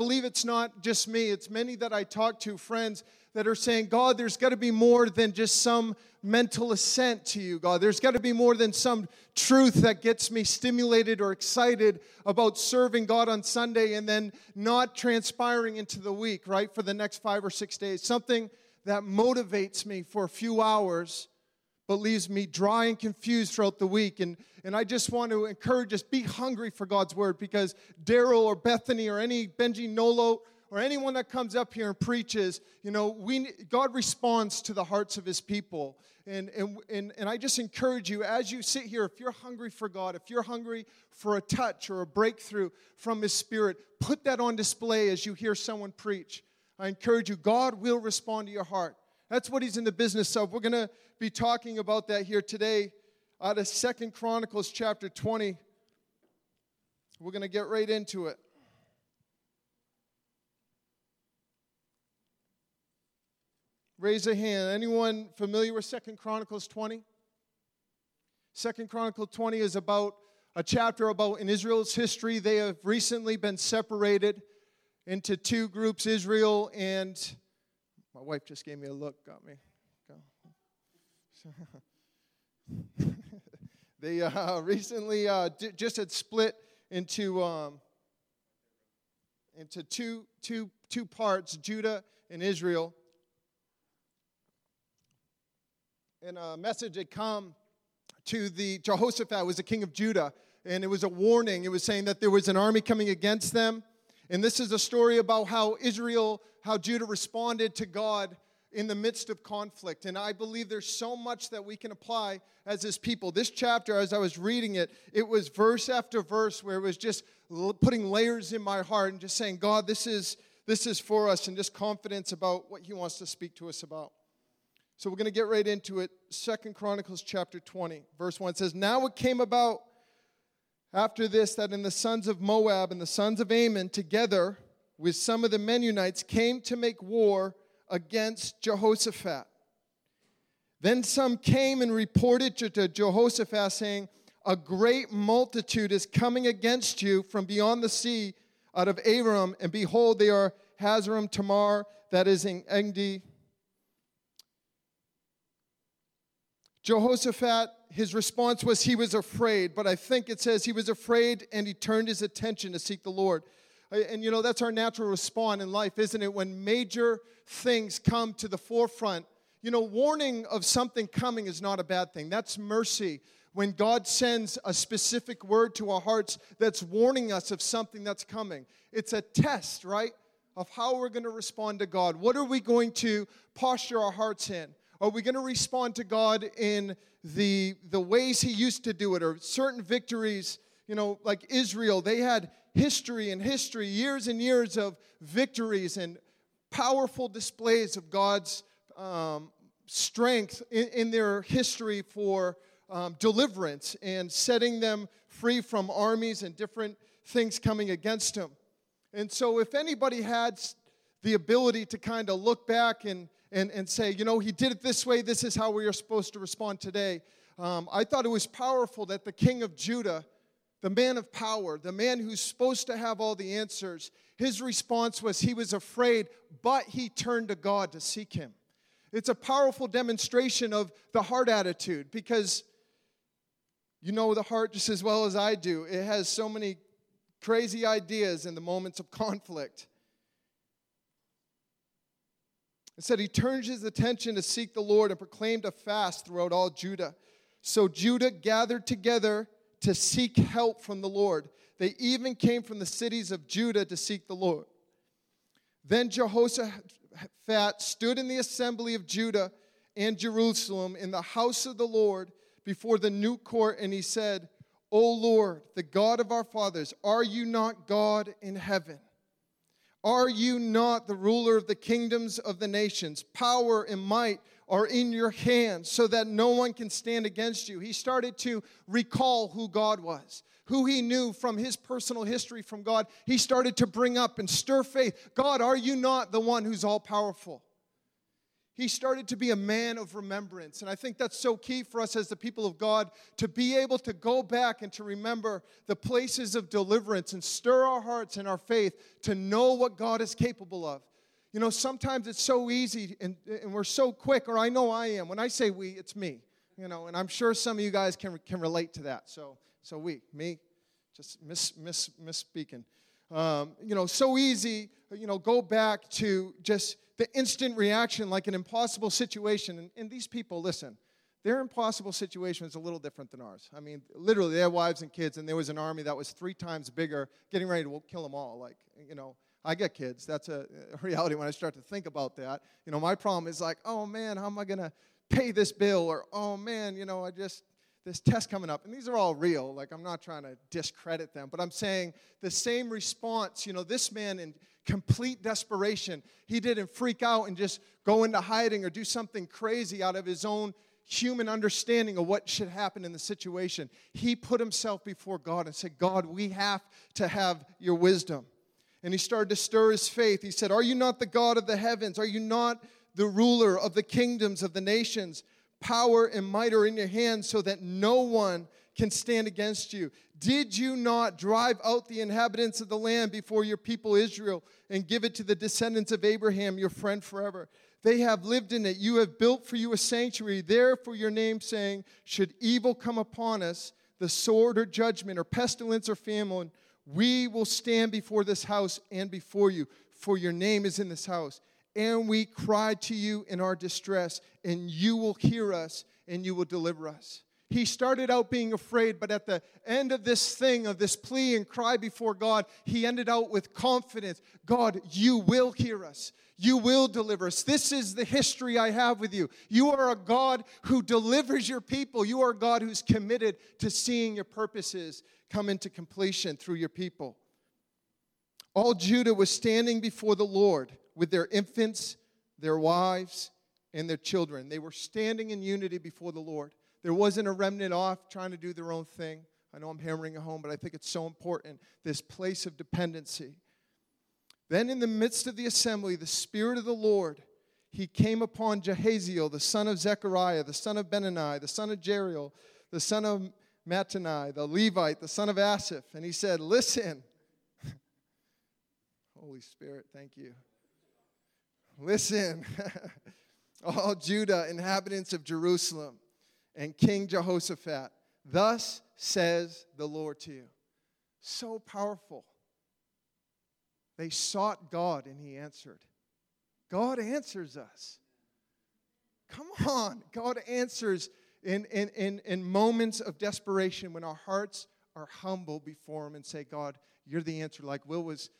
believe it's not just me, it's many that I talk to, friends that are saying, God, there's got to be more than just some mental assent to you, God. There's got to be more than some truth that gets me stimulated or excited about serving God on Sunday and then not transpiring into the week, right, for the next five or six days. Something that motivates me for a few hours but leaves me dry and confused throughout the week. And, and I just want to encourage us be hungry for God's word because Daryl or Bethany or any Benji Nolo or anyone that comes up here and preaches, you know, we, God responds to the hearts of his people. And, and, and, and I just encourage you, as you sit here, if you're hungry for God, if you're hungry for a touch or a breakthrough from his spirit, put that on display as you hear someone preach. I encourage you, God will respond to your heart. That's what he's in the business of. We're going to be talking about that here today out of Second Chronicles chapter 20. We're going to get right into it. Raise a hand. Anyone familiar with Second Chronicles 20? Second Chronicle 20 is about a chapter about in Israel's history. They have recently been separated into two groups, Israel and my wife just gave me a look, got me. they uh, recently uh, d- just had split into um, into two, two, two parts, Judah and Israel. and a message had come to the Jehoshaphat was the king of Judah, and it was a warning. It was saying that there was an army coming against them. And this is a story about how Israel, how Judah responded to God in the midst of conflict. And I believe there's so much that we can apply as his people. This chapter, as I was reading it, it was verse after verse where it was just putting layers in my heart and just saying, God, this is this is for us, and just confidence about what he wants to speak to us about. So we're going to get right into it. Second Chronicles chapter 20, verse 1 says, Now it came about after this that in the sons of Moab and the sons of Ammon, together with some of the Meunites, came to make war against Jehoshaphat. Then some came and reported to Jehoshaphat, saying, A great multitude is coming against you from beyond the sea out of Aram, and behold, they are Hazazon Tamar, that is in Engedi Jehoshaphat, his response was he was afraid, but I think it says he was afraid and he turned his attention to seek the Lord. Uh, and you know, that's our natural response in life, isn't it? When major things come to the forefront, you know, warning of something coming is not a bad thing. That's mercy. When God sends a specific word to our hearts that's warning us of something that's coming, it's a test, right? Of how we're going to respond to God. What are we going to posture our hearts in? Are we going to respond to God in the, the ways He used to do it, or certain victories? You know, like Israel, they had history and history, years and years of victories and powerful displays of God's um, strength in, in, their history for um, deliverance and setting them free from armies and different things coming against them. And so, if anybody had the ability to kind of look back and and, and say, you know, he did it this way, this is how we are supposed to respond today. Um, I thought it was powerful that the king of Judah, the man of power, the man who's supposed to have all the answers, his response was he was afraid, but he turned to God to seek him. It's a powerful demonstration of the heart attitude because you know the heart just as well as I do. It has so many crazy ideas in the moments of conflict. Said he turned his attention to seek the Lord and proclaimed a fast throughout all Judah. So Judah gathered together to seek help from the Lord. They even came from the cities of Judah to seek the Lord. Then Jehoshaphat stood in the assembly of Judah and Jerusalem in the house of the Lord before the new court, and he said, O Lord, the God of our fathers, are you not God in heaven? Are you not the ruler of the kingdoms of the nations? Power and might are in your hands so that no one can stand against you. He started to recall who God was, who he knew from his personal history from God. He started to bring up and stir faith God, are you not the one who's all powerful? He started to be a man of remembrance. And I think that's so key for us as the people of God to be able to go back and to remember the places of deliverance and stir our hearts and our faith to know what God is capable of. You know, sometimes it's so easy and, and we're so quick, or I know I am. When I say we, it's me. You know, and I'm sure some of you guys can, can relate to that. So, so we, me, just miss, miss, misspeaking. Um, you know, so easy, you know, go back to just the instant reaction like an impossible situation. And, and these people, listen, their impossible situation is a little different than ours. I mean, literally, they have wives and kids, and there was an army that was three times bigger, getting ready to kill them all. Like, you know, I get kids. That's a, reality when I start to think about that. You know, my problem is like, oh man, how am I going to pay this bill? Or, oh man, you know, I just, this test coming up. And these are all real. Like, I'm not trying to discredit them, but I'm saying the same response, you know, this man in complete desperation. He didn't freak out and just go into hiding or do something crazy out of his own human understanding of what should happen in the situation. He put himself before God and said, God, we have to have your wisdom. And he started to stir his faith. He said, Are you not the God of the heavens? Are you not the ruler of the kingdoms of the nations? Power and might are in your hands so that no one can stand against you. Did you not drive out the inhabitants of the land before your people Israel and give it to the descendants of Abraham, your friend forever? They have lived in it. You have built for you a sanctuary there for your name, saying, Should evil come upon us, the sword or judgment or pestilence or famine, we will stand before this house and before you, for your name is in this house. And we cry to you in our distress, and you will hear us and you will deliver us. He started out being afraid, but at the end of this thing, of this plea and cry before God, he ended out with confidence God, you will hear us. You will deliver us. This is the history I have with you. You are a God who delivers your people. You are a God who's committed to seeing your purposes come into completion through your people. All Judah was standing before the Lord with their infants, their wives, and their children. They were standing in unity before the Lord. There wasn't a remnant off trying to do their own thing. I know I'm hammering it home, but I think it's so important this place of dependency. Then, in the midst of the assembly, the Spirit of the Lord, he came upon Jehaziel, the son of Zechariah, the son of Benani, the son of Jeriel, the son of Mattani, the Levite, the son of Asaph, and he said, Listen, Holy Spirit, thank you. Listen, all Judah, inhabitants of Jerusalem and King Jehoshaphat. Thus says the Lord to you. So powerful. They sought God and he answered. God answers us. Come on. God answers in, in, in, in moments of desperation when our hearts are humble before him and say, God, you're the answer. Like Will was,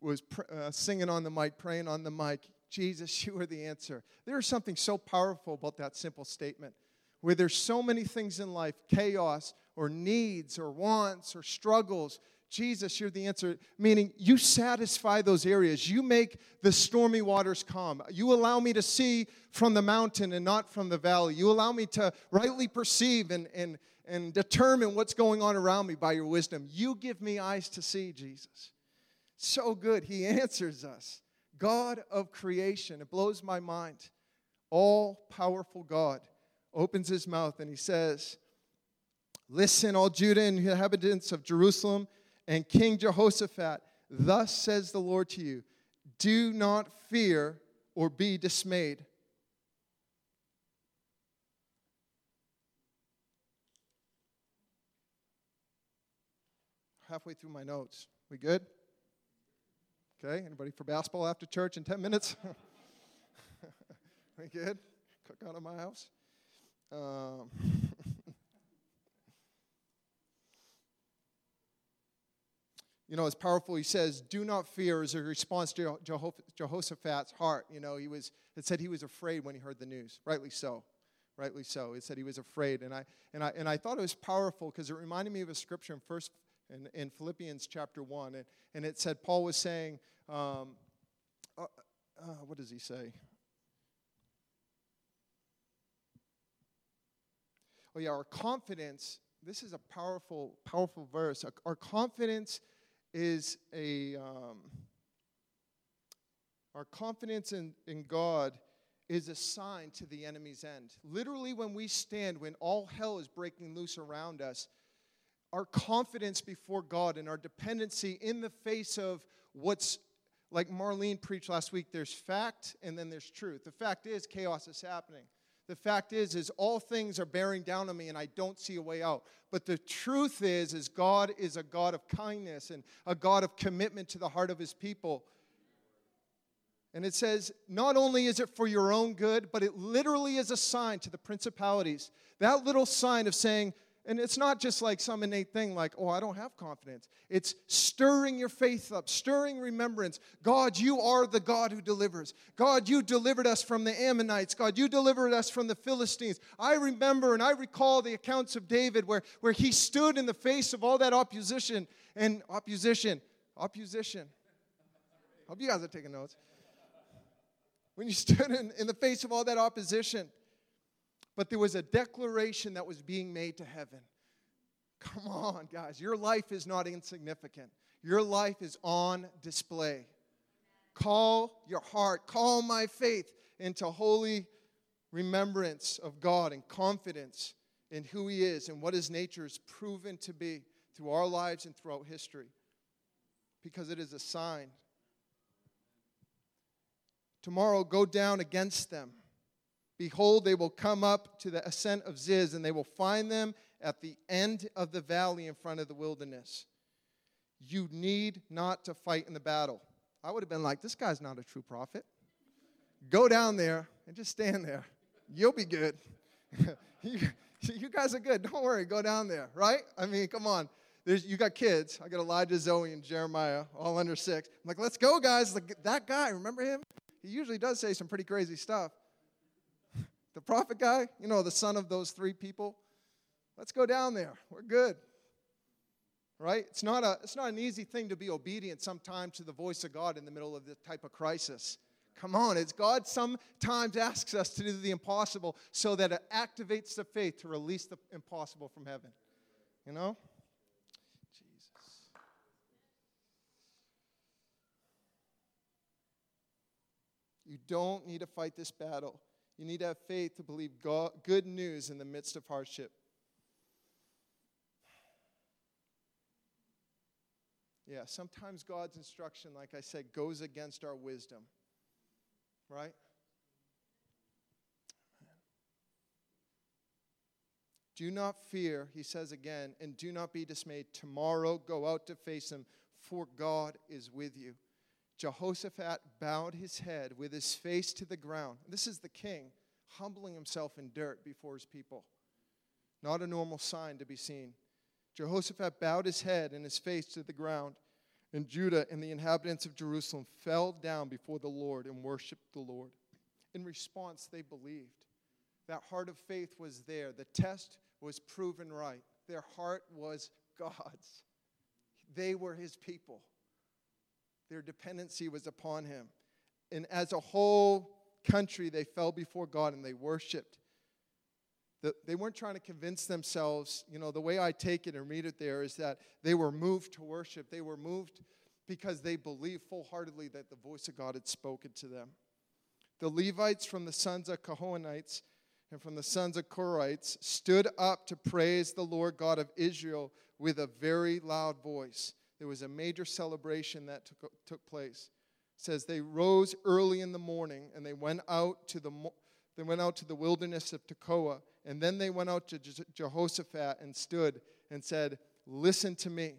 was uh, singing on the mic, praying on the mic. Jesus, you are the answer. There is something so powerful about that simple statement where there's so many things in life chaos or needs or wants or struggles. Jesus, you're the answer, meaning you satisfy those areas. You make the stormy waters calm. You allow me to see from the mountain and not from the valley. You allow me to rightly perceive and, and, and determine what's going on around me by your wisdom. You give me eyes to see, Jesus. So good. He answers us. God of creation. It blows my mind. All powerful God opens his mouth and he says, Listen, all Judah and inhabitants of Jerusalem and King Jehoshaphat, thus says the Lord to you Do not fear or be dismayed. Halfway through my notes. We good? Okay, anybody for basketball after church in 10 minutes? we good? Cook out of my house? Um, you know, it's powerful. He says, "Do not fear," as a response to Jehoshaphat's heart. You know, he was. It said he was afraid when he heard the news. Rightly so. Rightly so. It said he was afraid, and I and I and I thought it was powerful because it reminded me of a scripture in First in, in Philippians chapter one, and, and it said Paul was saying, um, uh, uh, what does he say? Oh, yeah, our confidence, this is a powerful, powerful verse. Our confidence is a, um, our confidence in, in God is a sign to the enemy's end. Literally, when we stand, when all hell is breaking loose around us, our confidence before God and our dependency in the face of what's like Marlene preached last week, there's fact and then there's truth. The fact is chaos is happening. The fact is is all things are bearing down on me and I don't see a way out. But the truth is is God is a God of kindness and a God of commitment to the heart of his people. And it says, not only is it for your own good, but it literally is a sign to the principalities. That little sign of saying, and it's not just like some innate thing like, oh, I don't have confidence. It's stirring your faith up, stirring remembrance. God, you are the God who delivers. God, you delivered us from the Ammonites. God, you delivered us from the Philistines. I remember and I recall the accounts of David where, where he stood in the face of all that opposition and opposition, opposition. Hope you guys are taking notes. When you stood in, in the face of all that opposition but there was a declaration that was being made to heaven. Come on, guys. Your life is not insignificant, your life is on display. Call your heart, call my faith into holy remembrance of God and confidence in who He is and what His nature is proven to be through our lives and throughout history. Because it is a sign. Tomorrow, go down against them Behold, they will come up to the ascent of Ziz, and they will find them at the end of the valley in front of the wilderness. You need not to fight in the battle. I would have been like, this guy's not a true prophet. Go down there and just stand there. You'll be good. you, guys are good. Don't worry. Go down there, right? I mean, come on. There's, you got kids. I got Elijah, Zoe, and Jeremiah, all under six. I'm like, let's go, guys. Like, that guy, remember him? He usually does say some pretty crazy stuff. The prophet guy, you know, the son of those three people. Let's go down there. We're good. Right? It's not, a, it's not an easy thing to be obedient sometimes to the voice of God in the middle of this type of crisis. Come on, it's God sometimes asks us to do the impossible so that it activates the faith to release the impossible from heaven. You know? Jesus. You don't need to fight this battle. You need to have faith to believe God, good news in the midst of hardship. Yeah, sometimes God's instruction, like I said, goes against our wisdom, right? Do not fear, he says again, and do not be dismayed. Tomorrow go out to face him, for God is with you. Jehoshaphat bowed his head with his face to the ground. This is the king humbling himself in dirt before his people. Not a normal sign to be seen. Jehoshaphat bowed his head and his face to the ground, and Judah and the inhabitants of Jerusalem fell down before the Lord and worshiped the Lord. In response, they believed. That heart of faith was there. The test was proven right. Their heart was God's. They were his people. Their dependency was upon him. And as a whole country, they fell before God and they worshiped. they weren't trying to convince themselves, you know, the way I take it and read it there is that they were moved to worship. They were moved because they believed full heartedly that the voice of God had spoken to them. The Levites from the sons of Kohathites and from the sons of Korahites stood up to praise the Lord God of Israel with a very loud voice. There was a major celebration that took, took place says they rose early in the morning and they went out to the they went out to the wilderness of Tekoa and then they went out to Jehoshaphat and stood and said, "Listen to me."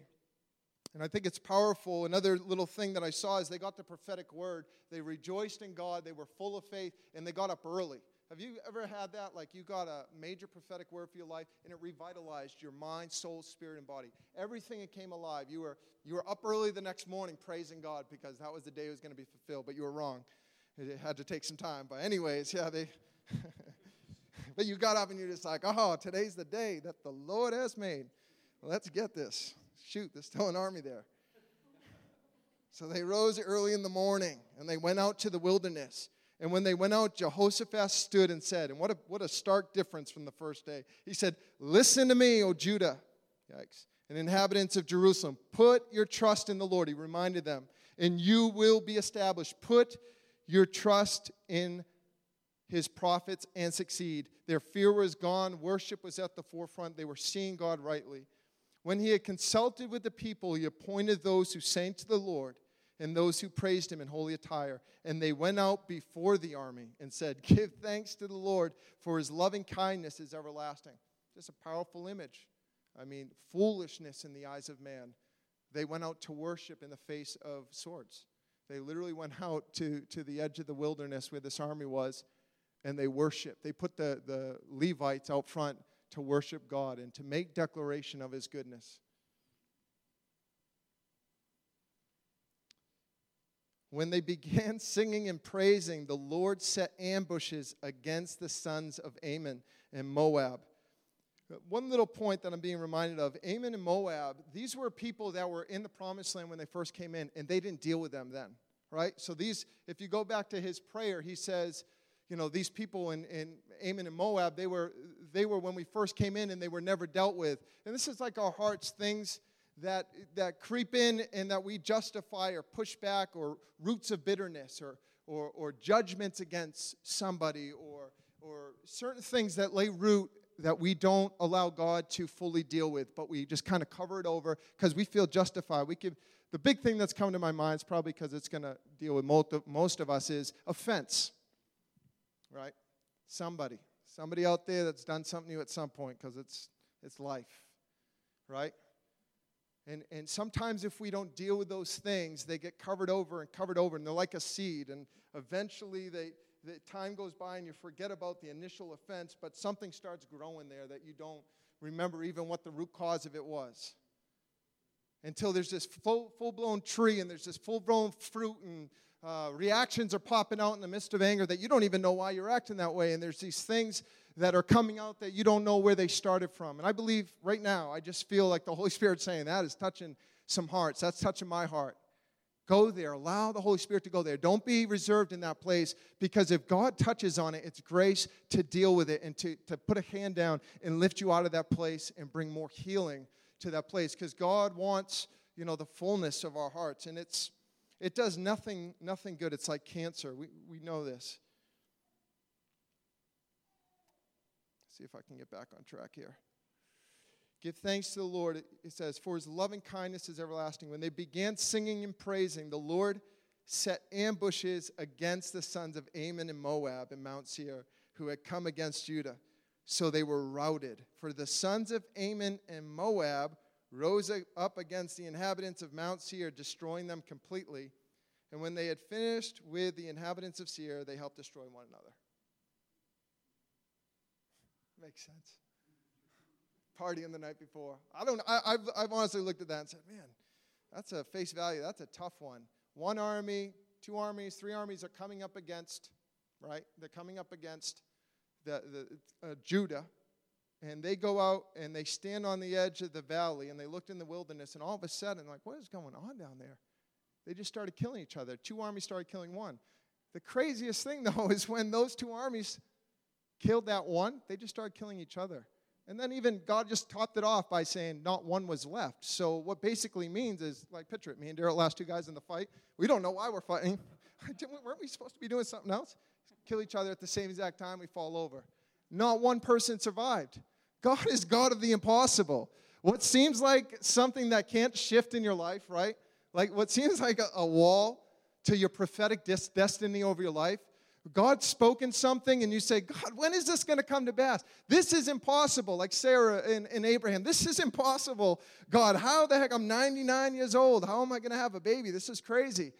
And I think it's powerful. Another little thing that I saw is they got the prophetic word. They rejoiced in God. They were full of faith and they got up early. Have you ever had that? Like you got a major prophetic word for your life and it revitalized your mind, soul, spirit, and body. Everything that came alive. You were, you were up early the next morning praising God because that was the day it was going to be fulfilled, but you were wrong. It had to take some time. But, anyways, yeah, they. but you got up and you're just like, oh, today's the day that the Lord has made. let's get this. Shoot, there's still an army there. So they rose early in the morning and they went out to the wilderness. And when they went out, Jehoshaphat stood and said, and what a, what a stark difference from the first day. He said, Listen to me, O Judah, yikes, and inhabitants of Jerusalem. Put your trust in the Lord. He reminded them, and you will be established. Put your trust in his prophets and succeed. Their fear was gone, worship was at the forefront. They were seeing God rightly. When he had consulted with the people, he appointed those who sang to the Lord and those who praised him in holy attire. And they went out before the army and said, Give thanks to the Lord, for his loving kindness is everlasting. Just a powerful image. I mean, foolishness in the eyes of man. They went out to worship in the face of swords. They literally went out to, to the edge of the wilderness where this army was, and they worshiped. They put the, the Levites out front to worship God and to make declaration of his goodness. When they began singing and praising, the Lord set ambushes against the sons of Ammon and Moab. Uh, one little point that I'm being reminded of Ammon and Moab, these were people that were in the promised land when they first came in, and they didn't deal with them then, right? So, these, if you go back to his prayer, he says, you know, these people in, in Ammon and Moab, they were, they were when we first came in and they were never dealt with. And this is like our hearts, things that, that creep in and that we justify or push back, or roots of bitterness, or, or, or judgments against somebody, or, or certain things that lay root that we don't allow God to fully deal with, but we just kind of cover it over because we feel justified. We give the big thing that's come to my mind is probably because it's going to deal with most of, most of us is offense, right? Somebody, somebody out there that's done something to you at some point because it's it's life, right? And, and sometimes, if we don't deal with those things, they get covered over and covered over, and they're like a seed. And eventually, they, the time goes by and you forget about the initial offense, but something starts growing there that you don't remember even what the root cause of it was. Until there's this full, full-blown tree and there's this full-blown fruit and uh, reactions are popping out in the midst of anger that you don't even know why you're acting that way. And there's these things that are coming out that you don't know where they started from. And I believe right now, I just feel like the Holy Spirit saying that is touching some hearts. That's touching my heart. Go there. Allow the Holy Spirit to go there. Don't be reserved in that place because if God touches on it, it's grace to deal with it and to, to put a hand down and lift you out of that place and bring more healing to that place because God wants, you know, the fullness of our hearts. And it's it does nothing, nothing good. It's like cancer. We, we know this. see if I can get back on track here. Give thanks to the Lord, it says, for his loving kindness is everlasting. When they began singing and praising, the Lord set ambushes against the sons of Ammon and Moab in Mount Seir, who had come against Judah. So they were routed. For the sons of Ammon and Moab rose up against the inhabitants of Mount Seir, destroying them completely. And when they had finished with the inhabitants of Seir, they helped destroy one another. Makes sense. Partying the night before. I don't. I, have I've honestly looked at that and said, man, that's a face value. That's a tough one. One army, two armies, three armies are coming up against, right? They're coming up against the, the uh, Judah, and they go out and they stand on the edge of the valley and they looked in the wilderness, and all of a sudden, like, what is going on down there? They just started killing each other. Two armies started killing one. The craziest thing, though, is when those two armies killed that one, they just started killing each other. And then even God just topped it off by saying not one was left. So what basically means is, like, picture it, me and Daryl, last two guys in the fight, we don't know why we're fighting. Weren't we supposed to be doing something else? Kill each other at the same exact time, we fall over. Not one person survived. God is God of the impossible. What seems like something that can't shift in your life, right? Like what seems like a, a wall to your prophetic des- destiny over your life, God's spoken something and you say, God, when is this going to come to pass? This is impossible, like Sarah and, and, Abraham. This is impossible. God, how the heck? I'm 99 years old. How am I going to have a baby? This is crazy.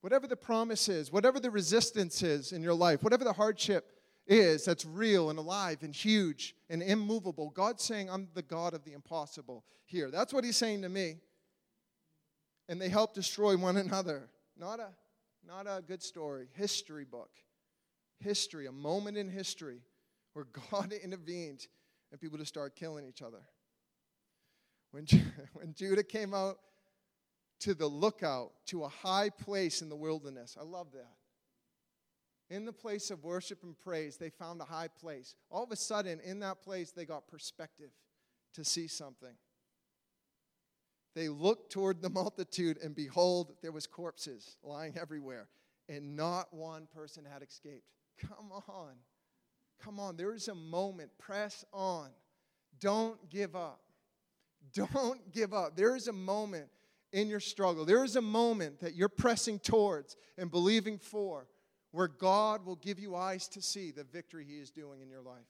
Whatever the promise is, whatever the resistance is in your life, whatever the hardship is that's real and alive and huge and immovable, God's saying, I'm the God of the impossible here. That's what He's saying to me. And they help destroy one another. Not a not a good story, history book. History, a moment in history where God intervened and people just start killing each other. When, when Judah came out to the lookout, to a high place in the wilderness, I love that. In the place of worship and praise, they found a high place. All of a sudden, in that place, they got perspective to see something. They looked toward the multitude, and behold, there was corpses lying everywhere. and not one person had escaped. Come on. Come on. There is a moment. Press on. Don't give up. Don't give up. There is a moment in your struggle. There is a moment that you're pressing towards and believing for where God will give you eyes to see the victory He is doing in your life.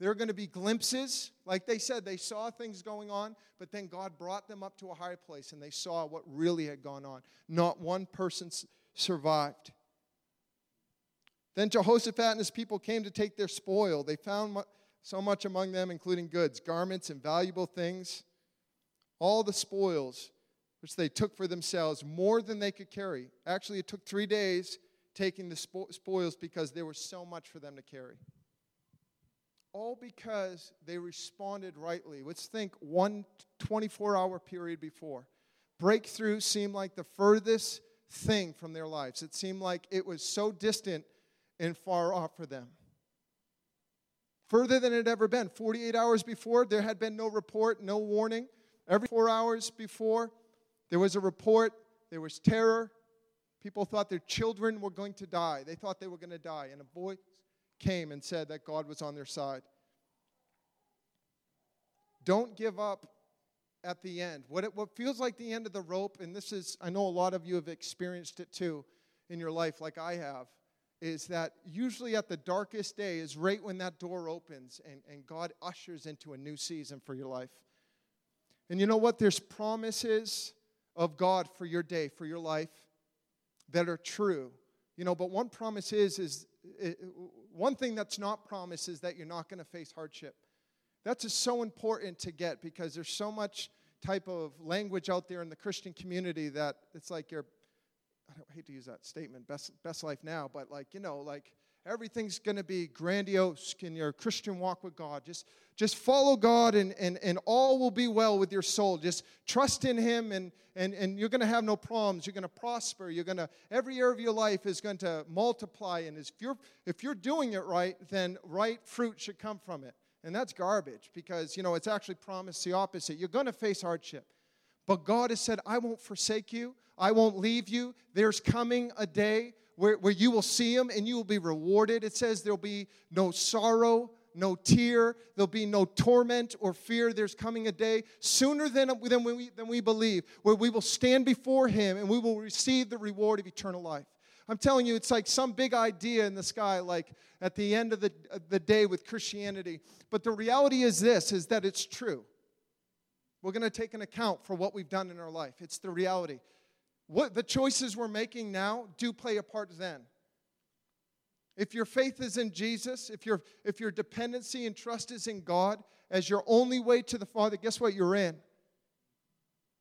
There are going to be glimpses. Like they said, they saw things going on, but then God brought them up to a high place and they saw what really had gone on. Not one person survived. Then Jehoshaphat and his people came to take their spoil. They found so much among them, including goods, garments, and valuable things. All the spoils which they took for themselves, more than they could carry. Actually, it took three days taking the spoils because there was so much for them to carry. All because they responded rightly. Let's think one 24 hour period before. Breakthrough seemed like the furthest thing from their lives. It seemed like it was so distant and far off for them. Further than it had ever been. 48 hours before, there had been no report, no warning. Every four hours before, there was a report, there was terror. People thought their children were going to die. They thought they were going to die. And a voice came and said that God was on their side. Don't give up at the end. What, it, what feels like the end of the rope, and this is, I know a lot of you have experienced it too in your life, like I have, is that usually at the darkest day is right when that door opens and, and God ushers into a new season for your life. And you know what? There's promises of God for your day, for your life that are true. You know, but one promise is is one thing that's not promised is that you're not going to face hardship. That's just so important to get because there's so much type of language out there in the Christian community that it's like you're I hate to use that statement, best best life now, but like, you know, like everything's going to be grandiose in your Christian walk with God. Just, just follow God and, and, and all will be well with your soul. Just trust in Him and, and, and you're going to have no problems. You're going to prosper. You're going to, every area of your life is going to multiply. And if you're, if you're doing it right, then right fruit should come from it. And that's garbage because, you know, it's actually promised the opposite. You're going to face hardship. But God has said, I won't forsake you. I won't leave you. There's coming a day where, where you will see him and you will be rewarded. It says there'll be no sorrow, no tear, there'll be no torment or fear. There's coming a day sooner than, than, we, than we believe where we will stand before him and we will receive the reward of eternal life. I'm telling you, it's like some big idea in the sky, like at the end of the, the day with Christianity. But the reality is this, is that it's true. We're going to take an account for what we've done in our life. It's the reality. What the choices we're making now do play a part then. If your faith is in Jesus, if your if your dependency and trust is in God as your only way to the Father, guess what you're in?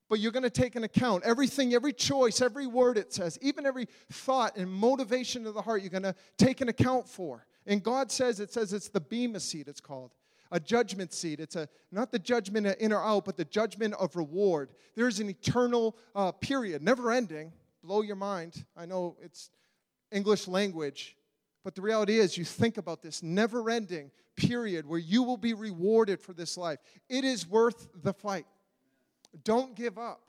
But you're going to take an account. Everything, every choice, every word it says, even every thought and motivation of the heart, you're going to take an account for. And God says, it says it's the Bema seat, it's called a judgment seat. It's a not the judgment in or out, but the judgment of reward. There's an eternal uh, period, never ending. Blow your mind. I know it's English language, but the reality is, you think about this never ending period where you will be rewarded for this life. It is worth the fight. Don't give up.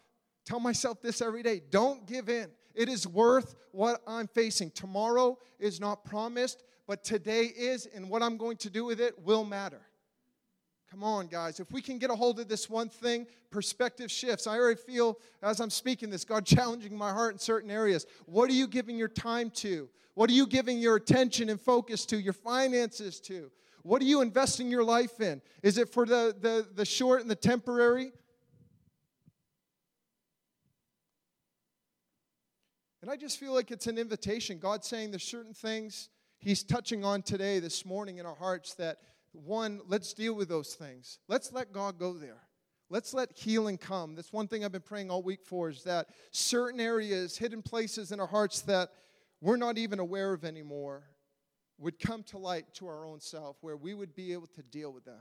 Tell myself this every day. Don't give in. It is worth what I'm facing. Tomorrow is not promised, but today is, and what I'm going to do with it will matter. Come on, guys. If we can get a hold of this one thing, perspective shifts. I already feel as I'm speaking this, God challenging my heart in certain areas. What are you giving your time to? What are you giving your attention and focus to, your finances to? What are you investing your life in? Is it for the, the, the short and the temporary? And I just feel like it's an invitation. God's saying there's certain things He's touching on today, this morning in our hearts that one, let's deal with those things. Let's let God go there. Let's let healing come. That's one thing I've been praying all week for is that certain areas, hidden places in our hearts that we're not even aware of anymore, would come to light to our own self, where we would be able to deal with them.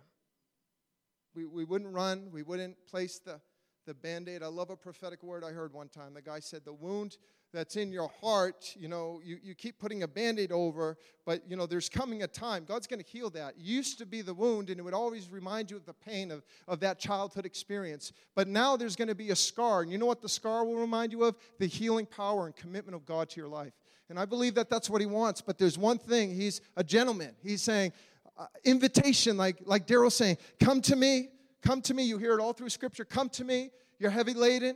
We, we wouldn't run, we wouldn't place the, the band aid. I love a prophetic word I heard one time. The guy said, The wound that's in your heart, you know, you, you keep putting a band aid over, but, you know, there's coming a time. God's going to heal that. It used to be the wound, and it would always remind you of the pain of, of that childhood experience. But now there's going to be a scar. And you know what the scar will remind you of? The healing power and commitment of God to your life. And I believe that that's what He wants. But there's one thing He's a gentleman. He's saying, uh, invitation, like, like Daryl's saying, come to me, come to me. You hear it all through Scripture. Come to me. You're heavy laden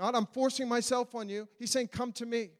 not, I'm forcing myself on you. He's saying, Come to me.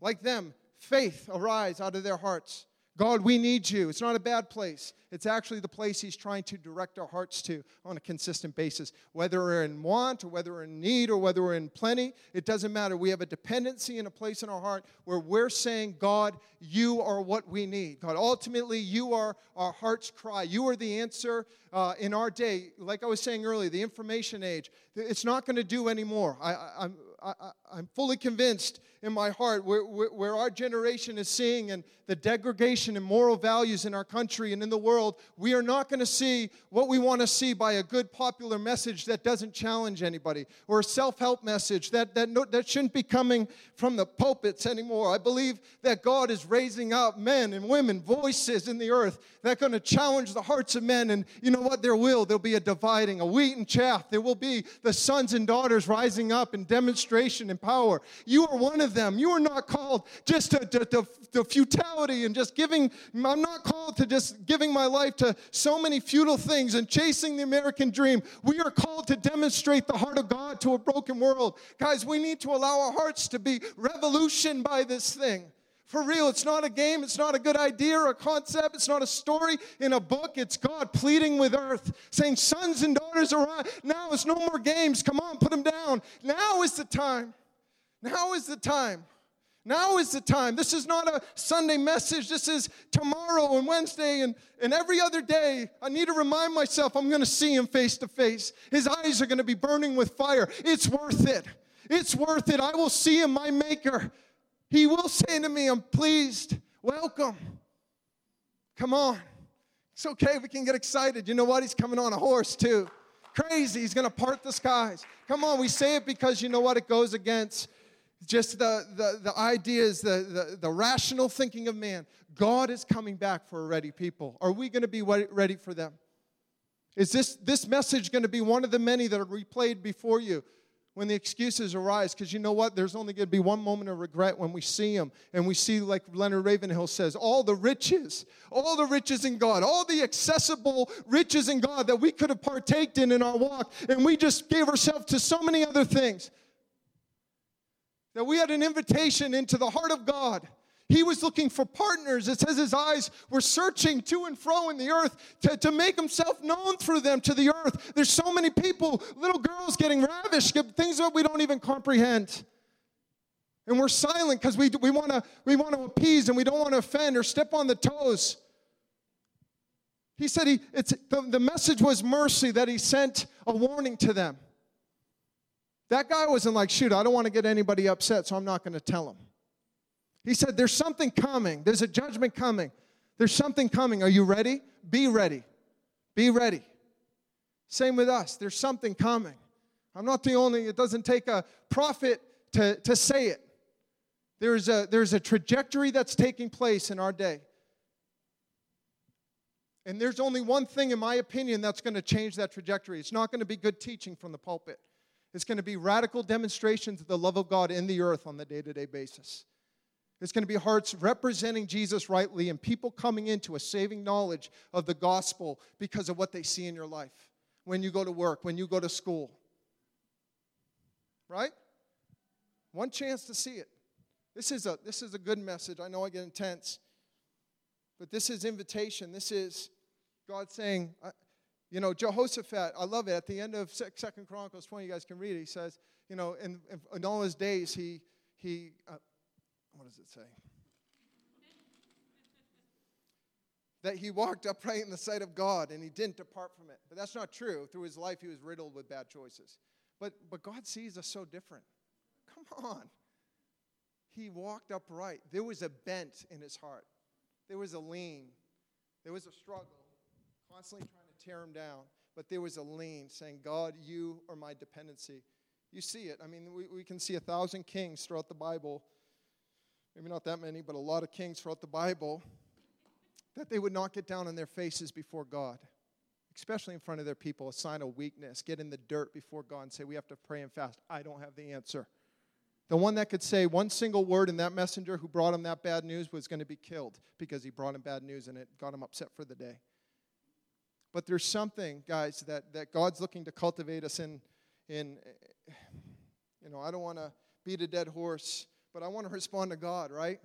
Like them, faith arise out of their hearts. God, we need you. It's not a bad place. It's actually the place He's trying to direct our hearts to on a consistent basis. Whether we're in want or whether we're in need or whether we're in plenty, it doesn't matter. We have a dependency and a place in our heart where we're saying, God, you are what we need. God, ultimately, you are our heart's cry. You are the answer uh, in our day. Like I was saying earlier, the information age, it's not going to do anymore. I, I'm, I, am fully convinced in my heart where, where, where, our generation is seeing and the degradation in moral values in our country and in the world, we are not going to see what we want to see by a good popular message that doesn't challenge anybody or a self help message that, that, no, that shouldn't be coming from the pulpits anymore. I believe that God is raising up men and women, voices in the earth that are going to challenge the hearts of men. And you know what? There will. There'll be a dividing, a wheat and chaff. There will be the sons and daughters rising up in demonstration and power. You are one of them. You are not called just to, to futility and just giving. I'm not called to just giving my life to so many futile things and chasing the American dream. We are called to demonstrate the heart of God to a broken world. Guys, we need to allow our hearts to be revolution by this thing. For real, it's not a game, it's not a good idea or a concept, it's not a story in a book. It's God pleading with earth, saying, Sons and daughters, arise. Now it's no more games. Come on, put them down. Now is the time. Now is the time. Now is the time. This is not a Sunday message. This is tomorrow and Wednesday and, and every other day. I need to remind myself I'm going to see him face to face. His eyes are going to be burning with fire. It's worth it. It's worth it. I will see him, my maker. He will say to me, I'm pleased. Welcome. Come on. It's okay we can get excited. You know what? He's coming on a horse too. Crazy. He's going to part the skies. Come on. We say it because you know what? It goes against just the, the, the ideas, the, the, the rational thinking of man. God is coming back for a ready people. Are we going to be ready for them? Is this, this message going to be one of the many that are replayed before you? when the excuses arise because you know what there's only going to be one moment of regret when we see him and we see like leonard ravenhill says all the riches all the riches in god all the accessible riches in god that we could have partaked in in our walk and we just gave ourselves to so many other things that we had an invitation into the heart of god he was looking for partners. It says his eyes were searching to and fro in the earth to, to make himself known through them to the earth. There's so many people, little girls getting ravished, things that we don't even comprehend. And we're silent because we, we want to we wanna appease and we don't want to offend or step on the toes. He said he, it's, the, the message was mercy that he sent a warning to them. That guy wasn't like, shoot, I don't want to get anybody upset, so I'm not going to tell him. He said, There's something coming. There's a judgment coming. There's something coming. Are you ready? Be ready. Be ready. Same with us. There's something coming. I'm not the only, it doesn't take a prophet to, to say it. There's a, there's a trajectory that's taking place in our day. And there's only one thing, in my opinion, that's going to change that trajectory. It's not going to be good teaching from the pulpit, it's going to be radical demonstrations of the love of God in the earth on the day to day basis. It's going to be hearts representing Jesus rightly and people coming into a saving knowledge of the gospel because of what they see in your life when you go to work, when you go to school. Right? One chance to see it. This is a, this is a good message. I know I get intense, but this is invitation. This is God saying, you know, Jehoshaphat, I love it. At the end of Second Chronicles 20, you guys can read it. He says, you know, in, in all his days, he, he uh, what does it say? that he walked upright in the sight of God and he didn't depart from it. But that's not true. Through his life, he was riddled with bad choices. But, but God sees us so different. Come on. He walked upright. There was a bent in his heart, there was a lean, there was a struggle, constantly trying tear him down. But there was a lean saying, God, you are my dependency. You see it. I mean, we, we can see a thousand kings throughout the Bible. Maybe not that many, but a lot of kings throughout the Bible. That they would not get down on their faces before God, especially in front of their people, a sign of weakness. Get in the dirt before God and say, We have to pray and fast. I don't have the answer. The one that could say one single word and that messenger who brought him that bad news was going to be killed because he brought him bad news and it got him upset for the day. But there's something, guys, that, that God's looking to cultivate us in, in. You know, I don't want to beat a dead horse, but I want to respond to God, right?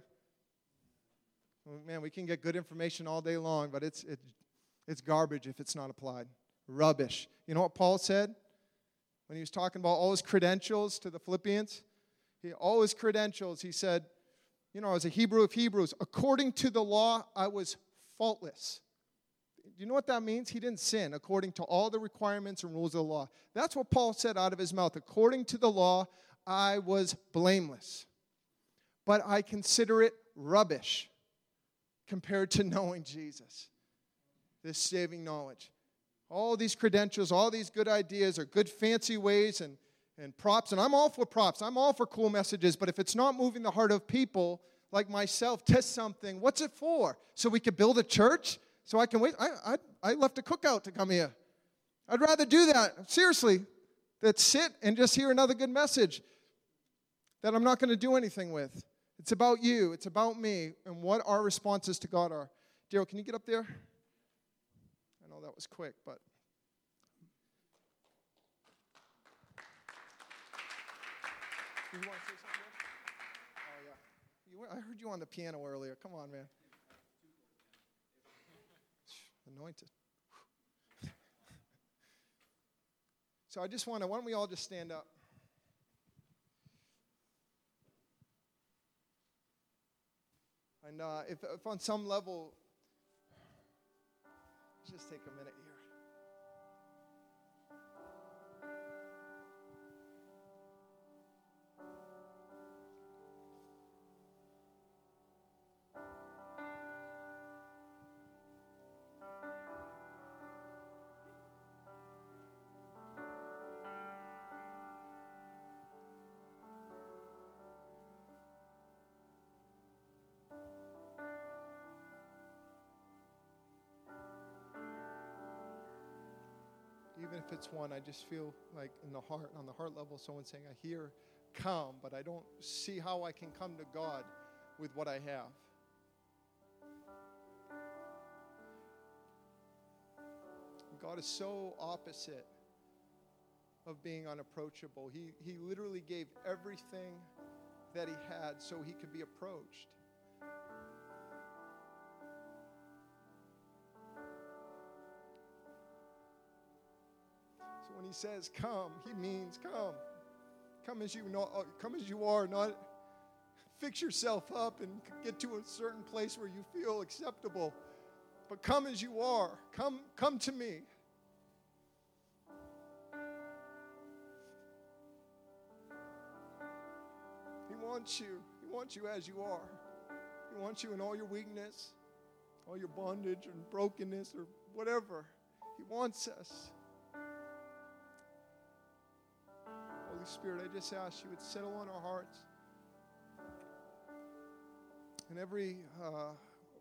Man, we can get good information all day long, but it's, it, it's garbage if it's not applied. Rubbish. You know what Paul said when he was talking about all his credentials to the Philippians? He, all his credentials, he said, You know, I was a Hebrew of Hebrews, according to the law, I was faultless. You know what that means? He didn't sin according to all the requirements and rules of the law. That's what Paul said out of his mouth. According to the law, I was blameless. But I consider it rubbish compared to knowing Jesus, this saving knowledge. All these credentials, all these good ideas are good, fancy ways and and props. And I'm all for props, I'm all for cool messages, but if it's not moving the heart of people like myself to something, what's it for? So we could build a church? So I can wait? I, I, I left a cookout to come here. I'd rather do that, seriously, than sit and just hear another good message that I'm not going to do anything with. It's about you, it's about me, and what our responses to God are. Daryl, can you get up there? I know that was quick, but You want to say something? Oh yeah. I heard you on the piano earlier. Come on, man. Anointed. so I just want to. Why don't we all just stand up? And uh, if, if on some level, just take a minute it's one, I just feel like in the heart, on the heart level, someone saying, I hear come, but I don't see how I can come to God with what I have. God is so opposite of being unapproachable. He, he literally gave everything that he had so he could be approached. When he says come, he means come. Come as you know, uh, come as you are, not fix yourself up and get to a certain place where you feel acceptable. But come as you are. Come, come to me. He wants you. He wants you as you are. He wants you in all your weakness, all your bondage and brokenness or whatever. He wants us. Holy Spirit, I just ask you would settle on our hearts. And every uh,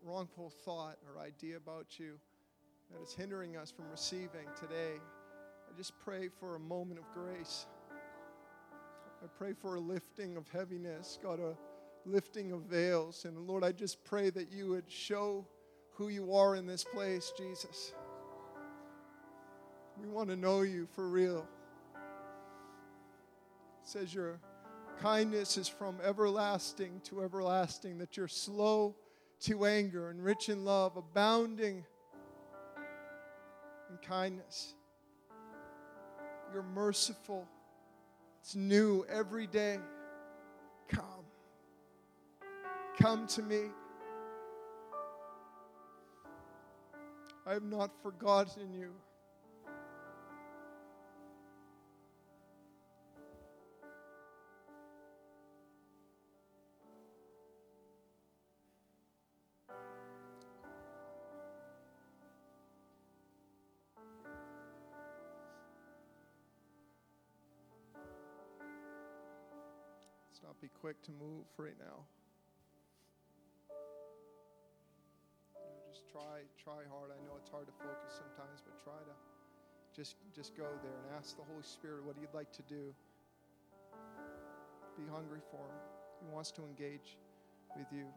wrongful thought or idea about you that is hindering us from receiving today, I just pray for a moment of grace. I pray for a lifting of heaviness, God, a lifting of veils. And Lord, I just pray that you would show who you are in this place, Jesus. We want to know you for real says your kindness is from everlasting to everlasting, that you're slow to anger and rich in love, abounding in kindness. You're merciful. It's new every day. Come. Come to me. I have not forgotten you. Quick to move right now. You know, just try, try hard. I know it's hard to focus sometimes, but try to just, just go there and ask the Holy Spirit what He'd like to do. Be hungry for Him. He wants to engage with you.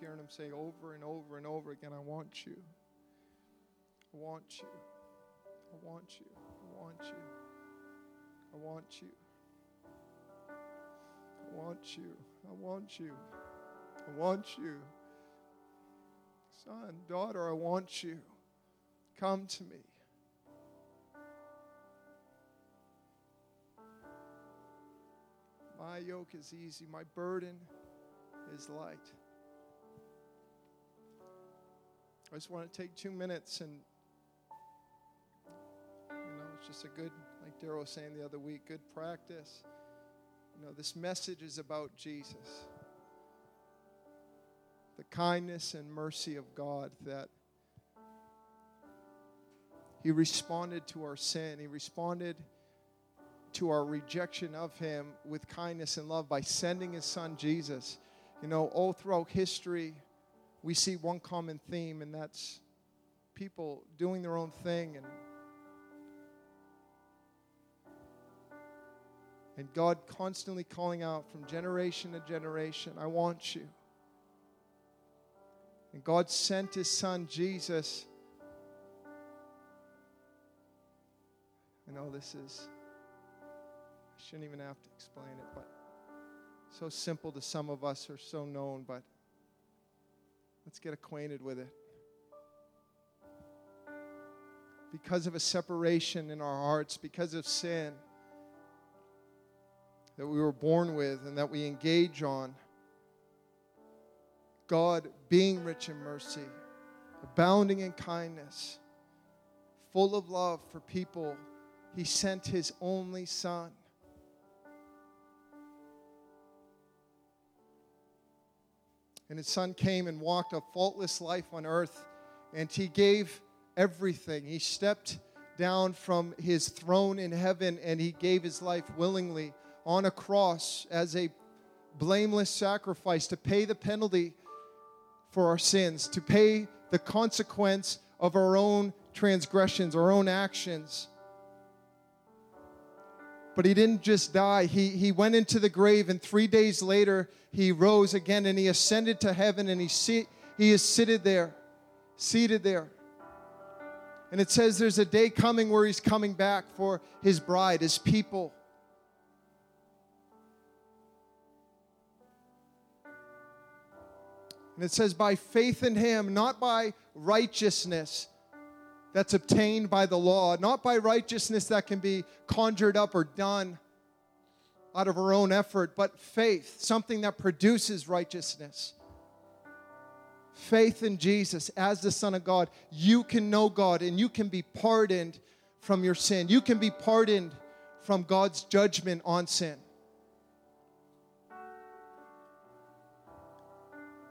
Hearing him say over and over and over again, I want you. I want you. I want you. I want you. I want you. I want you. I want you. I want you. Son, daughter, I want you. Come to me. My yoke is easy, my burden is light. I just want to take two minutes and, you know, it's just a good, like Daryl was saying the other week, good practice. You know, this message is about Jesus. The kindness and mercy of God that He responded to our sin. He responded to our rejection of Him with kindness and love by sending His Son Jesus. You know, all throughout history, we see one common theme, and that's people doing their own thing and and God constantly calling out from generation to generation, I want you. And God sent his son Jesus. I know this is I shouldn't even have to explain it, but so simple to some of us or so known, but Let's get acquainted with it. Because of a separation in our hearts, because of sin that we were born with and that we engage on, God, being rich in mercy, abounding in kindness, full of love for people, He sent His only Son And his son came and walked a faultless life on earth, and he gave everything. He stepped down from his throne in heaven and he gave his life willingly on a cross as a blameless sacrifice to pay the penalty for our sins, to pay the consequence of our own transgressions, our own actions. But he didn't just die, he, he went into the grave, and three days later, he rose again and he ascended to heaven and he, he is seated there, seated there. And it says there's a day coming where he's coming back for his bride, his people. And it says, by faith in him, not by righteousness that's obtained by the law, not by righteousness that can be conjured up or done out of our own effort, but faith, something that produces righteousness. Faith in Jesus as the Son of God, you can know God and you can be pardoned from your sin. You can be pardoned from God's judgment on sin.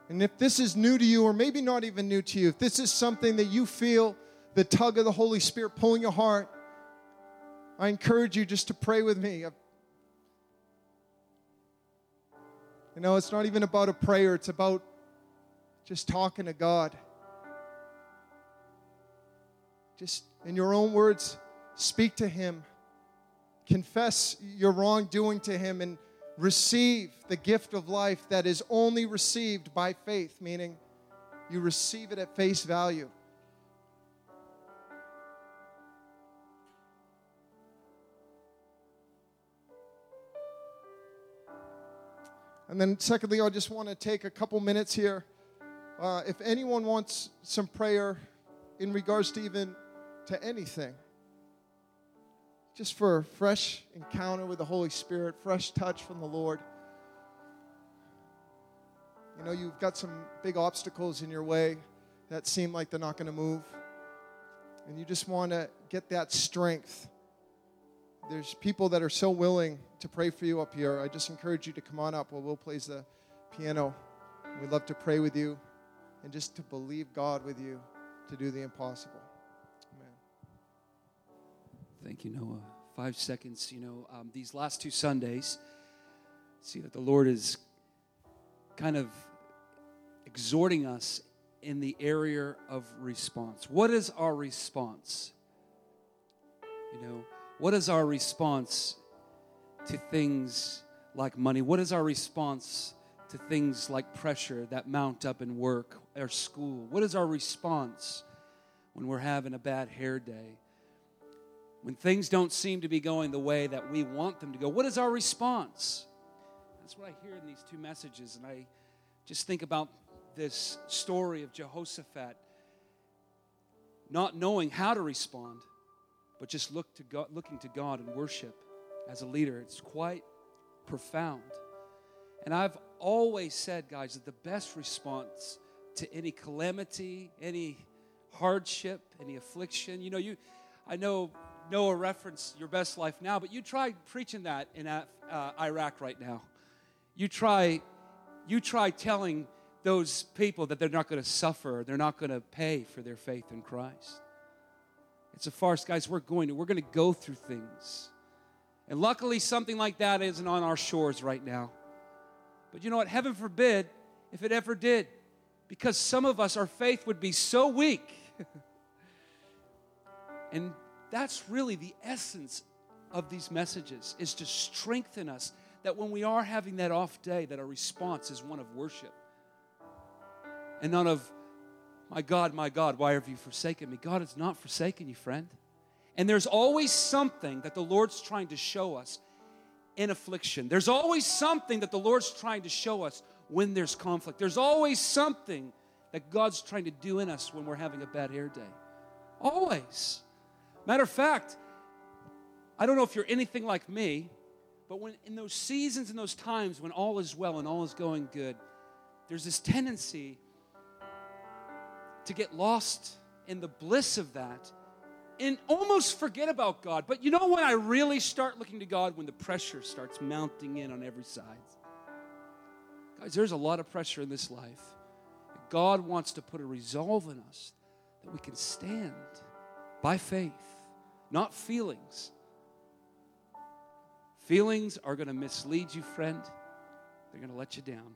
And if this is new to you, or maybe not even new to you, if this is something that you feel the tug of the Holy Spirit pulling your heart, I encourage you just to pray with me. You know, it's not even about a prayer, it's about just talking to God. Just in your own words, speak to Him. Confess your wrongdoing to Him and receive the gift of life that is only received by faith, meaning you receive it at face value. And then, secondly, I just want to take a couple minutes here. Uh, if anyone wants some prayer in regards to even to anything, just for a fresh encounter with the Holy Spirit, fresh touch from the Lord. You know, you've got some big obstacles in your way. that seem like they're not going to move. And you just want to get that strength. There's people that are so willing to pray for you up here. I just encourage you to come on up while Will plays the piano. We'd love to pray with you and just to believe God with you to do the impossible. Amen. Thank you, Noah. Five seconds. You know, um, these last two Sundays, see that the Lord is kind of exhorting us in the area of response. What is our response? You know, what is our response to things like money? What is our response to things like pressure that mount up in work or school? What is our response when we're having a bad hair day? When things don't seem to be going the way that we want them to go, what is our response? That's what I hear in these two messages, and I just think about this story of Jehoshaphat not knowing how to respond, but just look to God, looking to God and worship as a leader. It's quite profound. And I've always said, guys, that the best response to any calamity, any hardship, any affliction, you know, you, I know Noah referenced your best life now, but you try preaching that in uh, Iraq right now. You try, you try telling those people that they're not going to suffer, they're not going to pay for their faith in Christ. It's a farce, guys. We're going to we're going to go through things. And luckily something like that isn't on our shores right now. But you know what? Heaven forbid if it ever did. Because some of us our faith would be so weak. and that's really the essence of these messages is to strengthen us that when we are having that off day that our response is one of worship and not of, my God, my God, why have you forsaken me? God has not forsaken you, friend. And there's always something that the Lord's trying to show us in affliction. There's always something that the Lord's trying to show us when there's conflict. There's always something that God's trying to do in us when we're having a bad hair day. Always. Matter of fact, I don't know if you're anything like me, but when in those seasons and those times when all is well and all is going good, there's this tendency to get lost in the bliss of that and almost forget about God. But you know when I really start looking to God? When the pressure starts mounting in on every side. Guys, there's a lot of pressure in this life. God wants to put a resolve in us that we can stand by faith, not feelings. Feelings are going to mislead you, friend. They're going to let you down.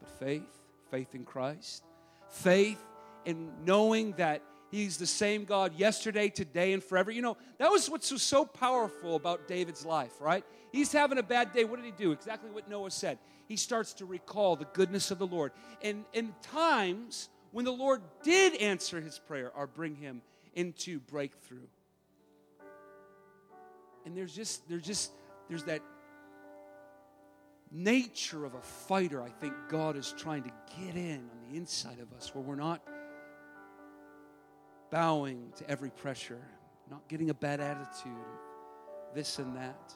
But faith, faith in Christ, faith in knowing that He's the same God yesterday, today, and forever. You know, that was what's so powerful about David's life, right? He's having a bad day. What did he do? Exactly what Noah said. He starts to recall the goodness of the Lord. And in times when the Lord did answer his prayer or bring him into breakthrough. And there's just, there's just, there's that nature of a fighter I think God is trying to get in on the inside of us where we're not bowing to every pressure, not getting a bad attitude, this and that.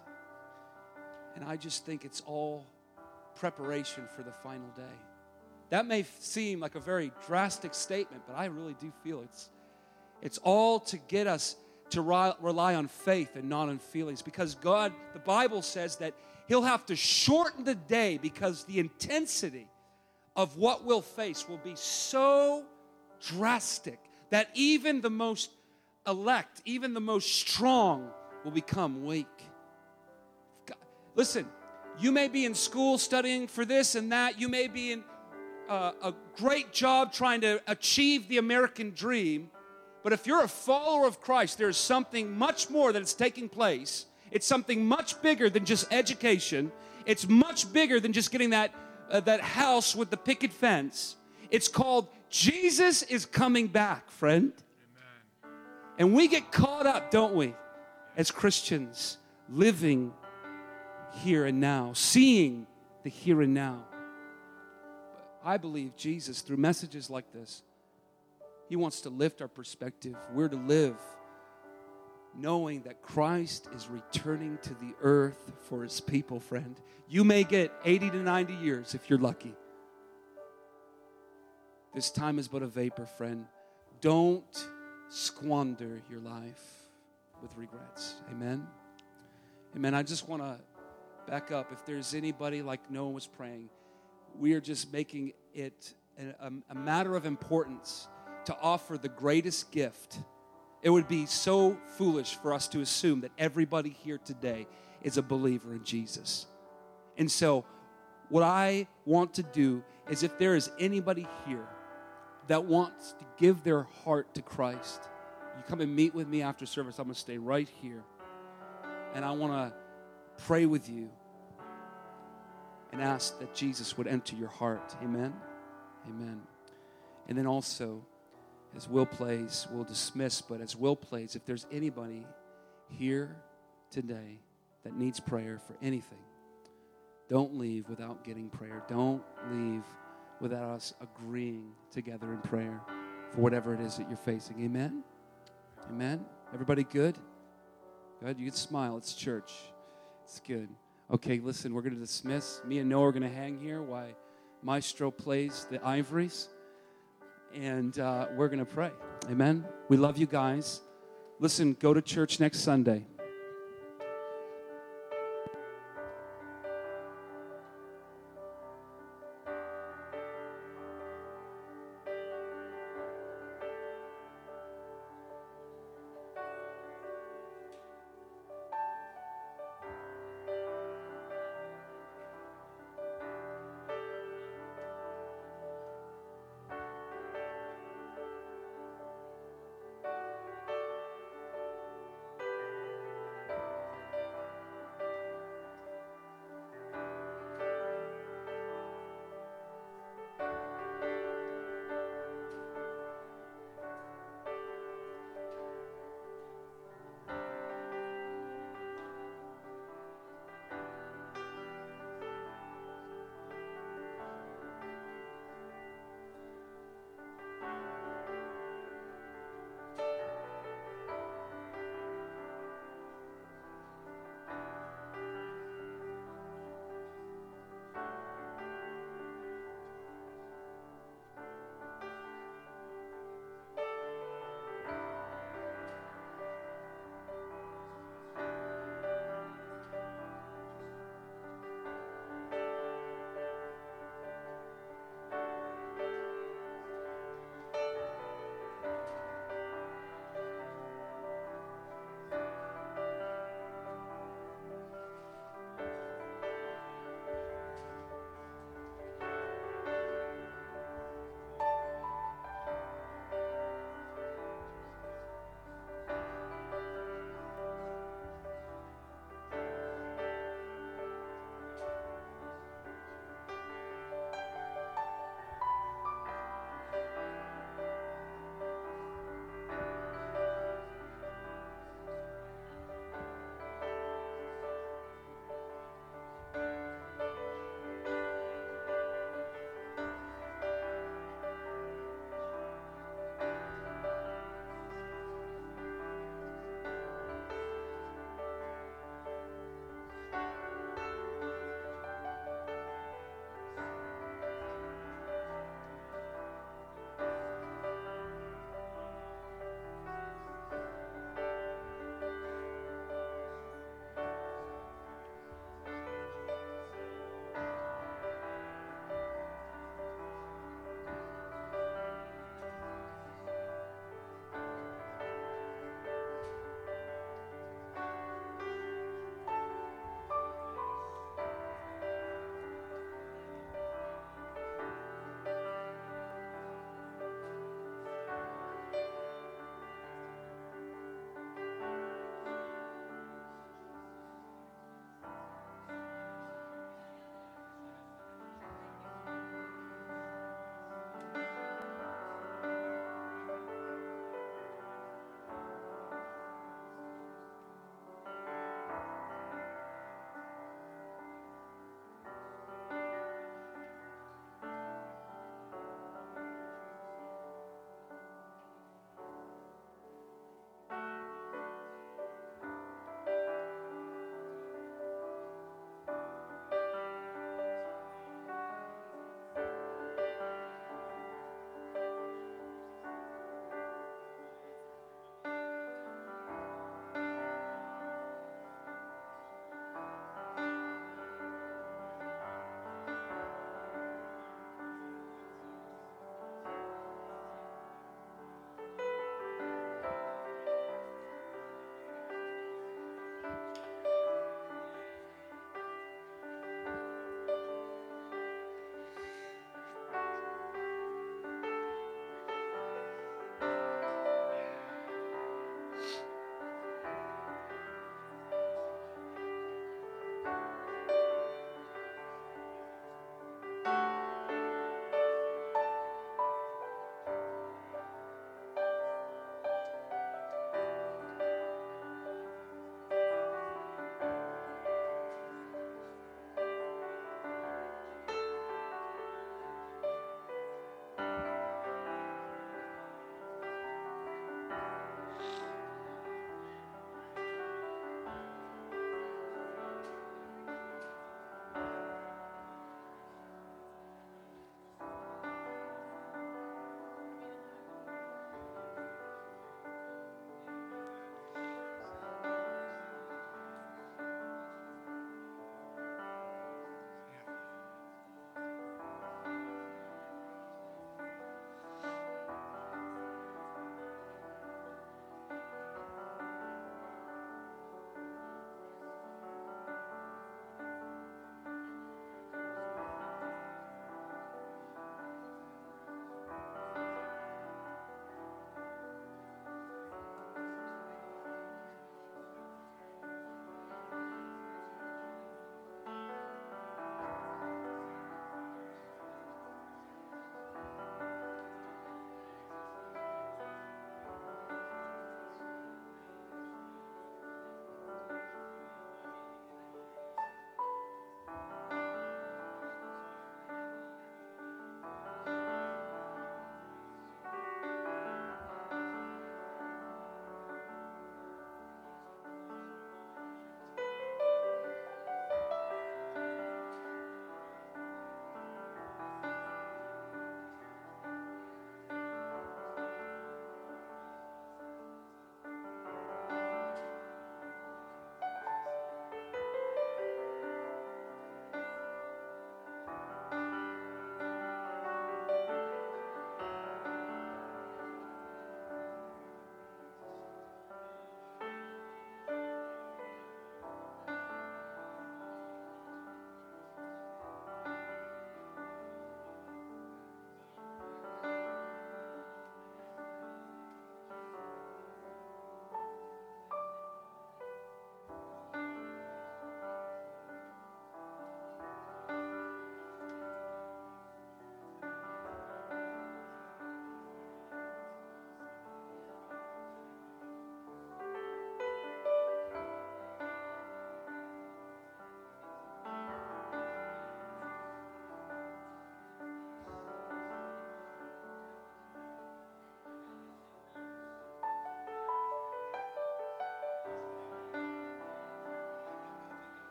And I just think it's all preparation for the final day. That may seem like a very drastic statement, but I really do feel it's it's all to get us to rely on faith and not on feelings because God, the Bible says that he'll have to shorten the day because the intensity of what we'll face will be so drastic that even the most elect, even the most strong, will become weak. God, listen, you may be in school studying for this and that. You may be in uh, a great job trying to achieve the American dream. But if you're a follower of Christ, there's something much more that is taking place. It's something much bigger than just education. It's much bigger than just getting that, uh, that house with the picket fence. It's called Jesus is coming back, friend. And we get caught up, don't we, as Christians, living here and now, seeing the here and now. I believe Jesus, through messages like this, He wants to lift our perspective. We're to live knowing that Christ is returning to the earth for His people, friend. You may get 80 to 90 years if you're lucky. This time is but a vapor, friend. Don't squander your life with regrets. Amen. Amen. I just want to back up. If there's anybody like Noah was praying, we are just making it a, a, matter of importance to offer the greatest gift. It would be so foolish for us to assume that everybody here today is a believer in Jesus. And so, what I want to do is if there is anybody here that wants to give their heart to Christ, you come and meet with me after service. I'm going to stay right here. And I want to pray with you and ask that Jesus would enter your heart. Amen. Amen. And then also, as Will plays, we'll dismiss, but as Will plays, if there's anybody here today that needs prayer for anything, don't leave without getting prayer. Don't leave without us agreeing together in prayer for whatever it is that you're facing. Amen? Amen? Everybody good? Good? You can smile. It's church. It's good. Okay, listen, we're going to dismiss. Me and Noah are going to hang here while Maestro plays the ivories. And uh, we're going to pray. Amen? We love you guys. Listen, go to church next Sunday.